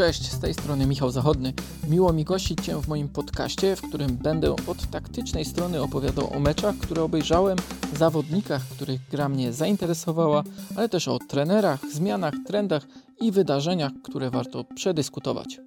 Cześć, z tej strony Michał Zachodny. Miło mi gościć Cię w moim podcaście, w którym będę od taktycznej strony opowiadał o meczach, które obejrzałem, zawodnikach, których gra mnie zainteresowała, ale też o trenerach, zmianach, trendach i wydarzeniach, które warto przedyskutować.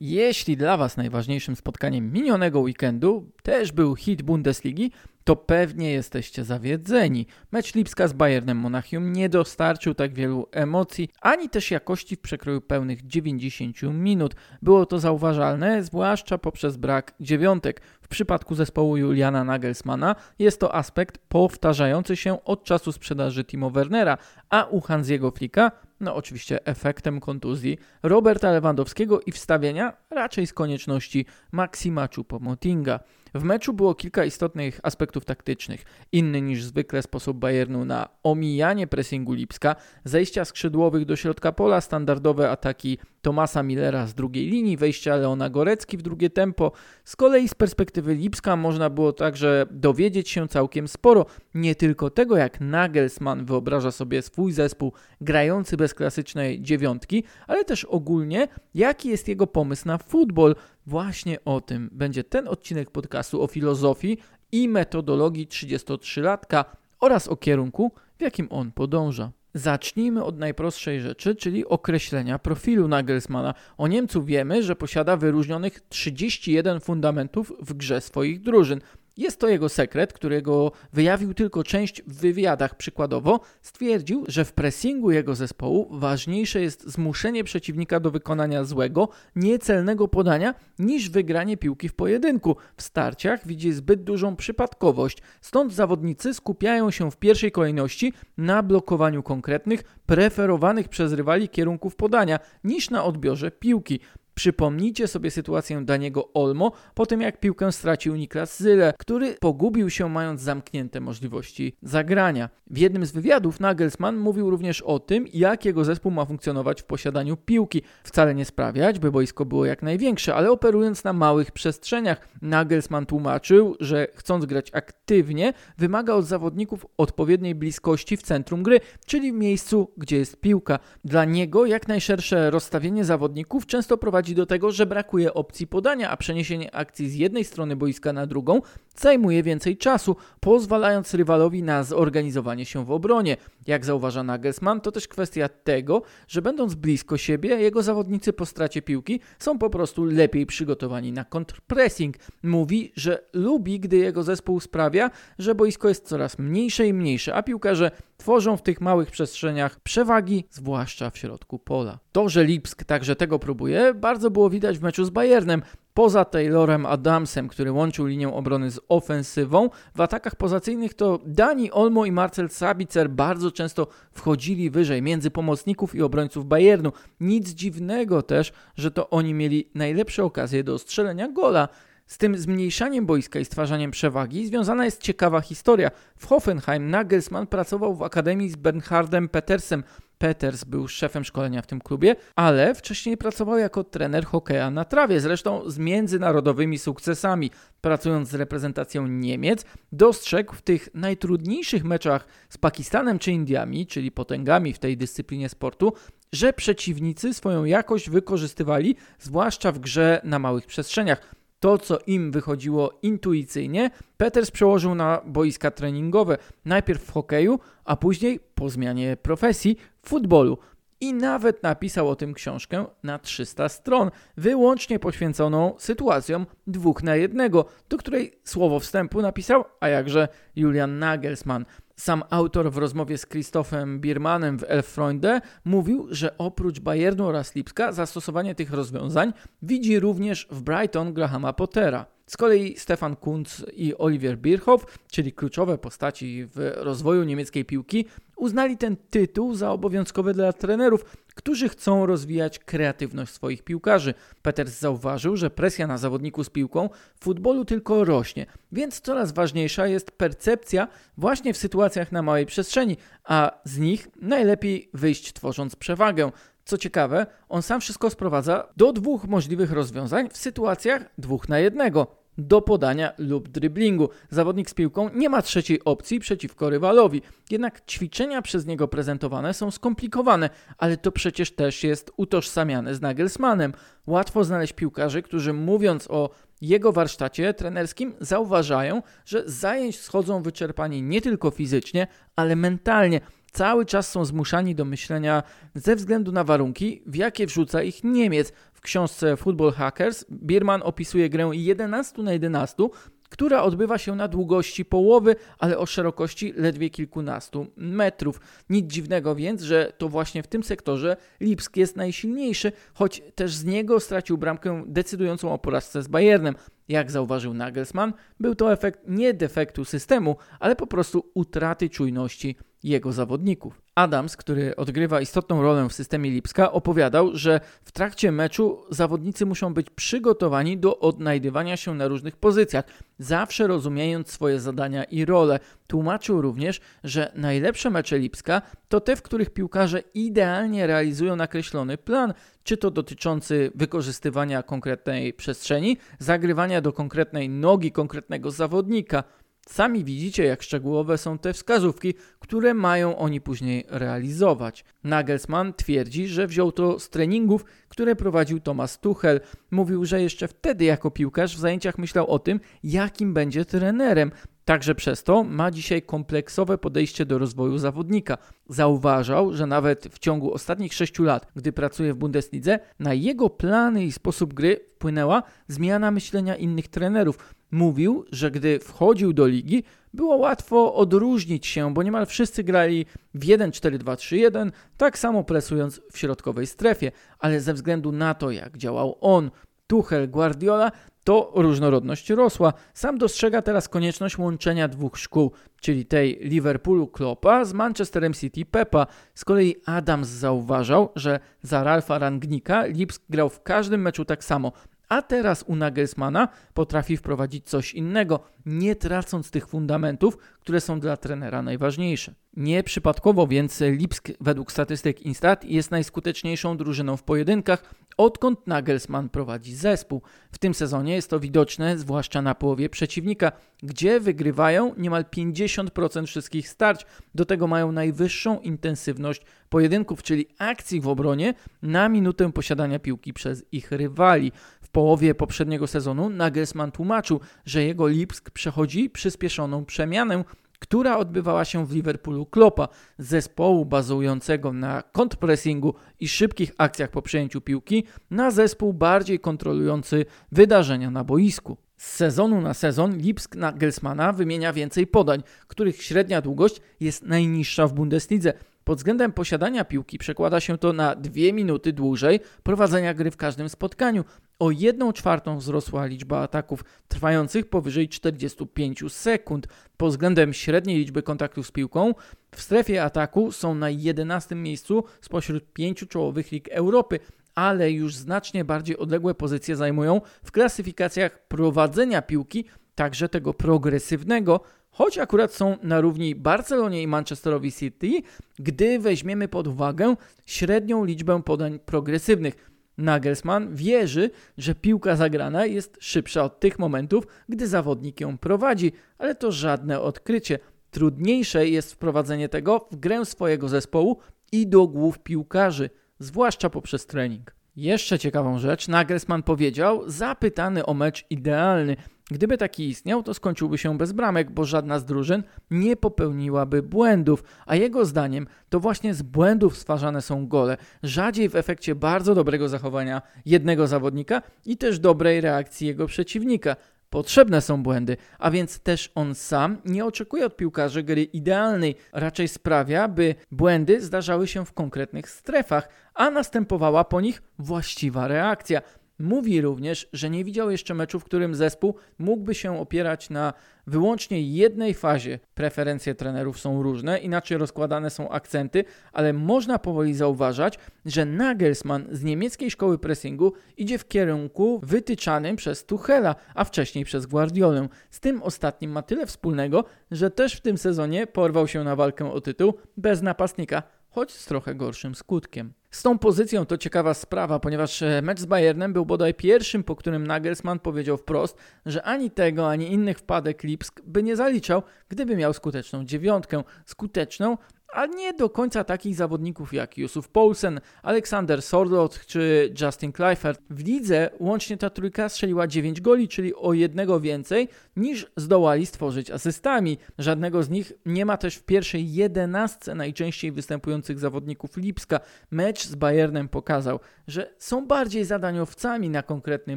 Jeśli dla Was najważniejszym spotkaniem minionego weekendu też był hit Bundesligi, to pewnie jesteście zawiedzeni. Mecz Lipska z Bayernem Monachium nie dostarczył tak wielu emocji, ani też jakości w przekroju pełnych 90 minut. Było to zauważalne, zwłaszcza poprzez brak dziewiątek. W przypadku zespołu Juliana Nagelsmana jest to aspekt powtarzający się od czasu sprzedaży Timo Wernera, a u Hansiego Flicka no oczywiście efektem kontuzji Roberta Lewandowskiego i wstawienia raczej z konieczności Maxima Choupo-Motinga. W meczu było kilka istotnych aspektów taktycznych. Inny niż zwykle sposób Bayernu na omijanie pressingu Lipska, zejścia skrzydłowych do środka pola, standardowe ataki Tomasa Millera z drugiej linii, wejścia Leona Gorecki w drugie tempo. Z kolei z perspektywy Lipska można było także dowiedzieć się całkiem sporo, nie tylko tego jak Nagelsmann wyobraża sobie swój zespół grający bez klasycznej dziewiątki, ale też ogólnie jaki jest jego pomysł na futbol. Właśnie o tym będzie ten odcinek podcastu o filozofii i metodologii 33-latka oraz o kierunku, w jakim on podąża. Zacznijmy od najprostszej rzeczy, czyli określenia profilu Nagelsmana. O Niemcu wiemy, że posiada wyróżnionych 31 fundamentów w grze swoich drużyn. Jest to jego sekret, którego wyjawił tylko część w wywiadach. Przykładowo stwierdził, że w pressingu jego zespołu ważniejsze jest zmuszenie przeciwnika do wykonania złego, niecelnego podania niż wygranie piłki w pojedynku. W starciach widzi zbyt dużą przypadkowość, stąd zawodnicy skupiają się w pierwszej kolejności na blokowaniu konkretnych, preferowanych przez rywali kierunków podania niż na odbiorze piłki. Przypomnijcie sobie sytuację Daniego Olmo po tym, jak piłkę stracił Niklas Zyle, który pogubił się mając zamknięte możliwości zagrania. W jednym z wywiadów Nagelsmann mówił również o tym, jak jego zespół ma funkcjonować w posiadaniu piłki. Wcale nie sprawiać, by boisko było jak największe, ale operując na małych przestrzeniach. Nagelsmann tłumaczył, że chcąc grać aktywnie, wymaga od zawodników odpowiedniej bliskości w centrum gry, czyli w miejscu, gdzie jest piłka. Dla niego jak najszersze rozstawienie zawodników często prowadzi prowadzi do tego, że brakuje opcji podania, a przeniesienie akcji z jednej strony boiska na drugą zajmuje więcej czasu, pozwalając rywalowi na zorganizowanie się w obronie. Jak zauważa Nagelsmann, to też kwestia tego, że będąc blisko siebie, jego zawodnicy po stracie piłki są po prostu lepiej przygotowani na kontrpressing. Mówi, że lubi, gdy jego zespół sprawia, że boisko jest coraz mniejsze i mniejsze, a piłkarze tworzą w tych małych przestrzeniach przewagi, zwłaszcza w środku pola. To, że Lipsk także tego próbuje, bardzo było widać w meczu z Bayernem. Poza Taylorem Adamsem, który łączył linię obrony z ofensywą, w atakach pozycyjnych to Dani Olmo i Marcel Sabicer bardzo często wchodzili wyżej między pomocników i obrońców Bayernu. Nic dziwnego też, że to oni mieli najlepsze okazje do strzelenia gola. Z tym zmniejszaniem boiska i stwarzaniem przewagi związana jest ciekawa historia. W Hoffenheim Nagelsmann pracował w akademii z Bernhardem Petersem, Peters był szefem szkolenia w tym klubie, ale wcześniej pracował jako trener hokeja na trawie, zresztą z międzynarodowymi sukcesami. Pracując z reprezentacją Niemiec, dostrzegł w tych najtrudniejszych meczach z Pakistanem czy Indiami, czyli potęgami w tej dyscyplinie sportu, że przeciwnicy swoją jakość wykorzystywali, zwłaszcza w grze na małych przestrzeniach to, co im wychodziło intuicyjnie, Peters przełożył na boiska treningowe, najpierw w hokeju, a później, po zmianie profesji, w futbolu. I nawet napisał o tym książkę na 300 stron, wyłącznie poświęconą sytuacjom dwóch na jednego, do której słowo wstępu napisał, a jakże Julian Nagelsmann. Sam autor w rozmowie z Christophem Biermanem w Elfreunde mówił, że oprócz Bayernu oraz Lipska zastosowanie tych rozwiązań widzi również w Brighton Grahama Pottera. Z kolei Stefan Kuntz i Oliver Bierhoff, czyli kluczowe postaci w rozwoju niemieckiej piłki, uznali ten tytuł za obowiązkowy dla trenerów, którzy chcą rozwijać kreatywność swoich piłkarzy. Peters zauważył, że presja na zawodniku z piłką w futbolu tylko rośnie, więc coraz ważniejsza jest percepcja właśnie w sytuacjach na małej przestrzeni, a z nich najlepiej wyjść tworząc przewagę. Co ciekawe, on sam wszystko sprowadza do dwóch możliwych rozwiązań w sytuacjach dwóch na jednego. do podania lub dryblingu. Zawodnik z piłką nie ma trzeciej opcji przeciwko rywalowi. Jednak ćwiczenia przez niego prezentowane są skomplikowane, ale to przecież też jest utożsamiane z Nagelsmannem. Łatwo znaleźć piłkarzy, którzy mówiąc o jego warsztacie trenerskim zauważają, że zajęć schodzą wyczerpani nie tylko fizycznie, ale mentalnie cały czas są zmuszani do myślenia ze względu na warunki, w jakie wrzuca ich Niemiec. W książce Football Hackers Bierman opisuje grę 11 na 11, która odbywa się na długości połowy, ale o szerokości ledwie kilkunastu metrów. Nic dziwnego więc, że to właśnie w tym sektorze Lipsk jest najsilniejszy, choć też z niego stracił bramkę decydującą o porażce z Bayernem. Jak zauważył Nagelsmann, był to efekt nie defektu systemu, ale po prostu utraty czujności jego zawodników. Adams, który odgrywa istotną rolę w systemie Lipska, opowiadał, że w trakcie meczu zawodnicy muszą być przygotowani do odnajdywania się na różnych pozycjach, zawsze rozumiejąc swoje zadania i role. Tłumaczył również, że najlepsze mecze Lipska to te, w których piłkarze idealnie realizują nakreślony plan, czy to dotyczący wykorzystywania konkretnej przestrzeni, zagrywania do konkretnej nogi konkretnego zawodnika. Sami widzicie, jak szczegółowe są te wskazówki, które mają oni później realizować. Nagelsmann twierdzi, że wziął to z treningów, które prowadził Thomas Tuchel. Mówił, że jeszcze wtedy jako piłkarz w zajęciach myślał o tym, jakim będzie trenerem. Także przez to ma dzisiaj kompleksowe podejście do rozwoju zawodnika. Zauważał, że nawet w ciągu ostatnich sześciu lat, gdy pracuje w Bundeslidze, na jego plany i sposób gry wpłynęła zmiana myślenia innych trenerów. Mówił, że gdy wchodził do ligi, było łatwo odróżnić się, bo niemal wszyscy grali w 1-4-2-3-1, tak samo presując w środkowej strefie, ale ze względu na to, jak działał on, Tuchel, Guardiola, to różnorodność rosła. Sam dostrzega teraz konieczność łączenia dwóch szkół, czyli tej Liverpoolu Kloppa z Manchesterem City Pepa. Z kolei Adams zauważał, że za Ralfa Rangnika Lipsk grał w każdym meczu tak samo, a teraz u Nagelsmana potrafi wprowadzić coś innego, nie tracąc tych fundamentów, które są dla trenera najważniejsze. Nieprzypadkowo więc Lipsk według statystyk Instat jest najskuteczniejszą drużyną w pojedynkach, odkąd Nagelsmann prowadzi zespół. W tym sezonie jest to widoczne zwłaszcza na połowie przeciwnika, gdzie wygrywają niemal 50% wszystkich starć. Do tego mają najwyższą intensywność pojedynków, czyli akcji w obronie na minutę posiadania piłki przez ich rywali. Połowie poprzedniego sezonu Nagelsmann tłumaczył, że jego Lipsk przechodzi przyspieszoną przemianę która odbywała się w Liverpoolu Kloppa, zespołu bazującego na kontrpressingu i szybkich akcjach po przejęciu piłki, na zespół bardziej kontrolujący wydarzenia na boisku. Z sezonu na sezon Lipsk Nagelsmana wymienia więcej podań, których średnia długość jest najniższa w Bundeslidze. Pod względem posiadania piłki przekłada się to na dwie minuty dłużej prowadzenia gry w każdym spotkaniu. O 1 czwartą wzrosła liczba ataków trwających powyżej 45 sekund. Pod względem średniej liczby kontaktów z piłką w strefie ataku są na 11 miejscu spośród pięciu czołowych lig Europy, ale już znacznie bardziej odległe pozycje zajmują w klasyfikacjach prowadzenia piłki, także tego progresywnego, choć akurat są na równi Barcelonie i Manchesterowi City, gdy weźmiemy pod uwagę średnią liczbę podań progresywnych. Nagelsmann wierzy, że piłka zagrana jest szybsza od tych momentów, gdy zawodnik ją prowadzi, ale to żadne odkrycie. Trudniejsze jest wprowadzenie tego w grę swojego zespołu i do głów piłkarzy, zwłaszcza poprzez trening. Jeszcze ciekawą rzecz, Nagelsmann powiedział, zapytany o mecz idealny. Gdyby taki istniał, to skończyłby się bez bramek, bo żadna z drużyn nie popełniłaby błędów, a jego zdaniem to właśnie z błędów stwarzane są gole, rzadziej w efekcie bardzo dobrego zachowania jednego zawodnika i też dobrej reakcji jego przeciwnika. Potrzebne są błędy, a więc też on sam nie oczekuje od piłkarzy gry idealnej, raczej sprawia, by błędy zdarzały się w konkretnych strefach, a następowała po nich właściwa reakcja. Mówi również, że nie widział jeszcze meczu, w którym zespół mógłby się opierać na wyłącznie jednej fazie. Preferencje trenerów są różne, inaczej rozkładane są akcenty, ale można powoli zauważać, że Nagelsmann z niemieckiej szkoły pressingu idzie w kierunku wytyczanym przez Tuchela, a wcześniej przez Guardiolę. Z tym ostatnim ma tyle wspólnego, że też w tym sezonie porwał się na walkę o tytuł bez napastnika choć z trochę gorszym skutkiem. Z tą pozycją to ciekawa sprawa, ponieważ e, mecz z Bayernem był bodaj pierwszym, po którym Nagelsmann powiedział wprost, że ani tego, ani innych wpadek Lipsk by nie zaliczał, gdyby miał skuteczną dziewiątkę. Skuteczną, a nie do końca takich zawodników jak Jusuf Poulsen, Aleksander Sordot czy Justin Kleifert. W lidze łącznie ta trójka strzeliła 9 goli, czyli o jednego więcej niż zdołali stworzyć asystami. Żadnego z nich nie ma też w pierwszej jedenastce najczęściej występujących zawodników Lipska. Mecz z Bayernem pokazał, że są bardziej zadaniowcami na konkretny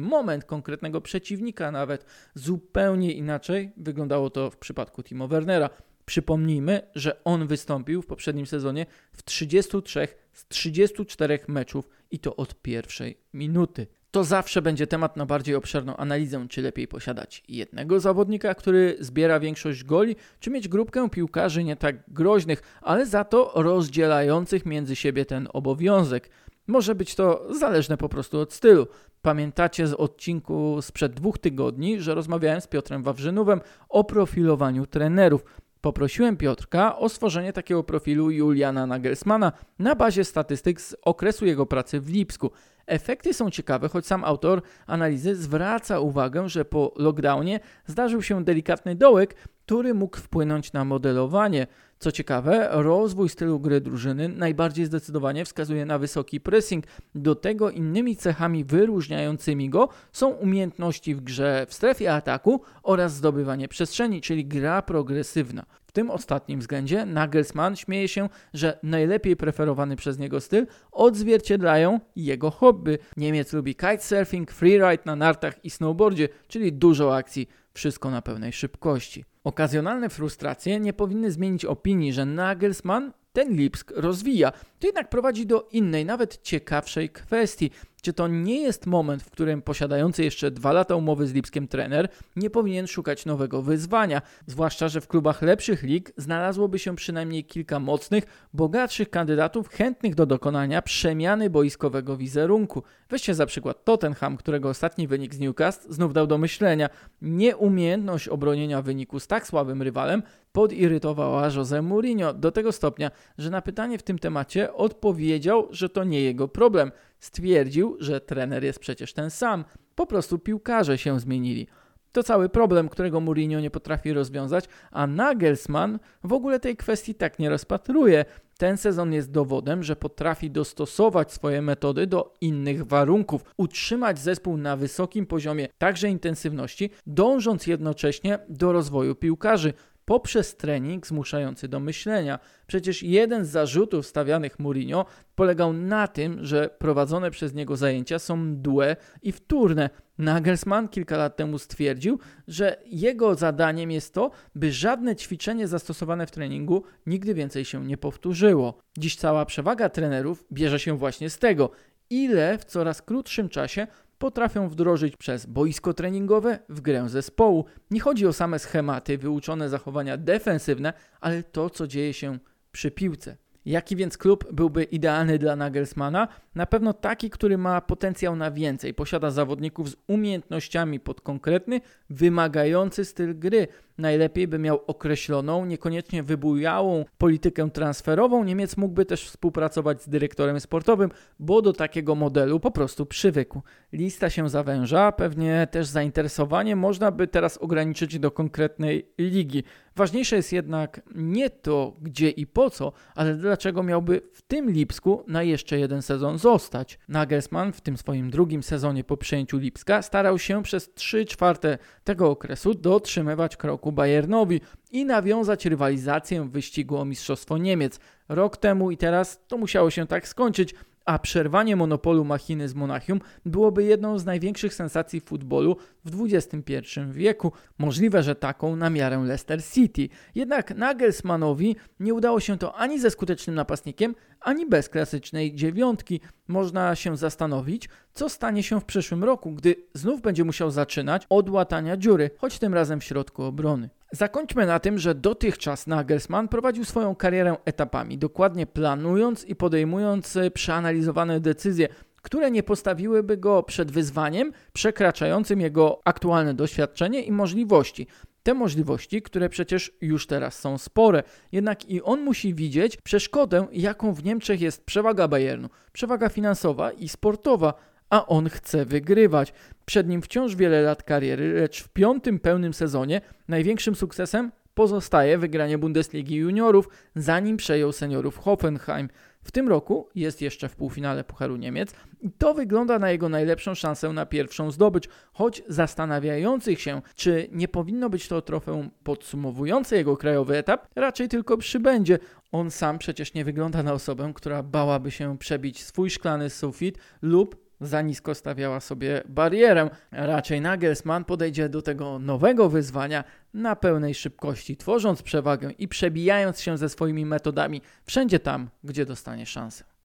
moment, konkretnego przeciwnika nawet. Zupełnie inaczej wyglądało to w przypadku Timo Wernera. Przypomnijmy, że on wystąpił w poprzednim sezonie w 33 z 34 meczów i to od pierwszej minuty. To zawsze będzie temat na bardziej obszerną analizę, czy lepiej posiadać jednego zawodnika, który zbiera większość goli, czy mieć grupkę piłkarzy nie tak groźnych, ale za to rozdzielających między siebie ten obowiązek. Może być to zależne po prostu od stylu. Pamiętacie z odcinku sprzed dwóch tygodni, że rozmawiałem z Piotrem Wawrzynówem o profilowaniu trenerów. Poprosiłem Piotrka o stworzenie takiego profilu Juliana Nagelsmana na bazie statystyk z okresu jego pracy w Lipsku. Efekty są ciekawe, choć sam autor analizy zwraca uwagę, że po lockdownie zdarzył się delikatny dołek, który mógł wpłynąć na modelowanie. Co ciekawe, rozwój stylu gry drużyny najbardziej zdecydowanie wskazuje na wysoki pressing. Do tego innymi cechami wyróżniającymi go są umiejętności w grze w strefie ataku oraz zdobywanie przestrzeni, czyli gra progresywna. Tym ostatnim względzie Nagelsmann śmieje się, że najlepiej preferowany przez niego styl odzwierciedlają jego hobby. Niemiec lubi kitesurfing, freeride na nartach i snowboardzie, czyli dużo akcji, wszystko na pełnej szybkości. Okazjonalne frustracje nie powinny zmienić opinii, że Nagelsmann ten Lipsk rozwija. To jednak prowadzi do innej, nawet ciekawszej kwestii. Czy to nie jest moment, w którym posiadający jeszcze dwa lata umowy z Lipskiem trener nie powinien szukać nowego wyzwania? Zwłaszcza, że w klubach lepszych lig znalazłoby się przynajmniej kilka mocnych, bogatszych kandydatów chętnych do dokonania przemiany boiskowego wizerunku. Weźcie za przykład Tottenham, którego ostatni wynik z Newcastle znów dał do myślenia. Nieumiejętność obronienia wyniku z tak słabym rywalem podirytowała Jose Mourinho do tego stopnia, że na pytanie w tym temacie odpowiedział, że to nie jego problem. Stwierdził, że trener jest przecież ten sam, po prostu piłkarze się zmienili. To cały problem, którego Mourinho nie potrafi rozwiązać, a Nagelsmann w ogóle tej kwestii tak nie rozpatruje. Ten sezon jest dowodem, że potrafi dostosować swoje metody do innych warunków, utrzymać zespół na wysokim poziomie także intensywności, dążąc jednocześnie do rozwoju piłkarzy poprzez trening zmuszający do myślenia. Przecież jeden z zarzutów stawianych Mourinho polegał na tym, że prowadzone przez niego zajęcia są mdłe i wtórne. Nagelsmann kilka lat temu stwierdził, że jego zadaniem jest to, by żadne ćwiczenie zastosowane w treningu nigdy więcej się nie powtórzyło. Dziś cała przewaga trenerów bierze się właśnie z tego, ile w coraz krótszym czasie potrafią wdrożyć przez boisko treningowe w grę zespołu. Nie chodzi o same schematy, wyuczone zachowania defensywne, ale to, co dzieje się przy piłce. Jaki więc klub byłby idealny dla Nagelsmana? Na pewno taki, który ma potencjał na więcej, posiada zawodników z umiejętnościami pod konkretny, wymagający styl gry. Najlepiej by miał określoną, niekoniecznie wybujałą politykę transferową. Niemiec mógłby też współpracować z dyrektorem sportowym, bo do takiego modelu po prostu przywykł. Lista się zawęża, pewnie też zainteresowanie można by teraz ograniczyć do konkretnej ligi. Ważniejsze jest jednak nie to, gdzie i po co, ale dlaczego miałby w tym Lipsku na jeszcze jeden sezon zostać. Nagelsmann w tym swoim drugim sezonie po przejęciu Lipska starał się przez 3 czwarte tego okresu dotrzymywać kroku Bayernowi i nawiązać rywalizację w wyścigu o Mistrzostwo Niemiec. Rok temu i teraz to musiało się tak skończyć, a przerwanie monopolu machiny z Monachium byłoby jedną z największych sensacji futbolu w XXI wieku. Możliwe, że taką na miarę Leicester City. Jednak Nagelsmannowi nie udało się to ani ze skutecznym napastnikiem, ani bez klasycznej dziewiątki. Można się zastanowić, co stanie się w przyszłym roku, gdy znów będzie musiał zaczynać od łatania dziury, choć tym razem w środku obrony. Zakończmy na tym, że dotychczas Nagelsmann prowadził swoją karierę etapami, dokładnie planując i podejmując przeanalizowane decyzje, które nie postawiłyby go przed wyzwaniem przekraczającym jego aktualne doświadczenie i możliwości. te możliwości, które przecież już teraz są spore. Jednak i on musi widzieć przeszkodę, jaką w Niemczech jest przewaga Bayernu, przewaga finansowa i sportowa, a on chce wygrywać. Przed nim wciąż wiele lat kariery, lecz w piątym pełnym sezonie największym sukcesem pozostaje wygranie Bundesligi juniorów, zanim przejął seniorów Hoffenheim. W tym roku jest jeszcze w półfinale Pucharu Niemiec i to wygląda na jego najlepszą szansę na pierwszą zdobycz, choć zastanawiających się, czy nie powinno być to trofeum podsumowujące jego krajowy etap, raczej tylko przybędzie. On sam przecież nie wygląda na osobę, która bałaby się przebić swój szklany sufit lub za nisko stawiała sobie barierę. Raczej Nagelsmann podejdzie do tego nowego wyzwania na pełnej szybkości, tworząc przewagę i przebijając się ze swoimi metodami wszędzie tam, gdzie dostanie szansę.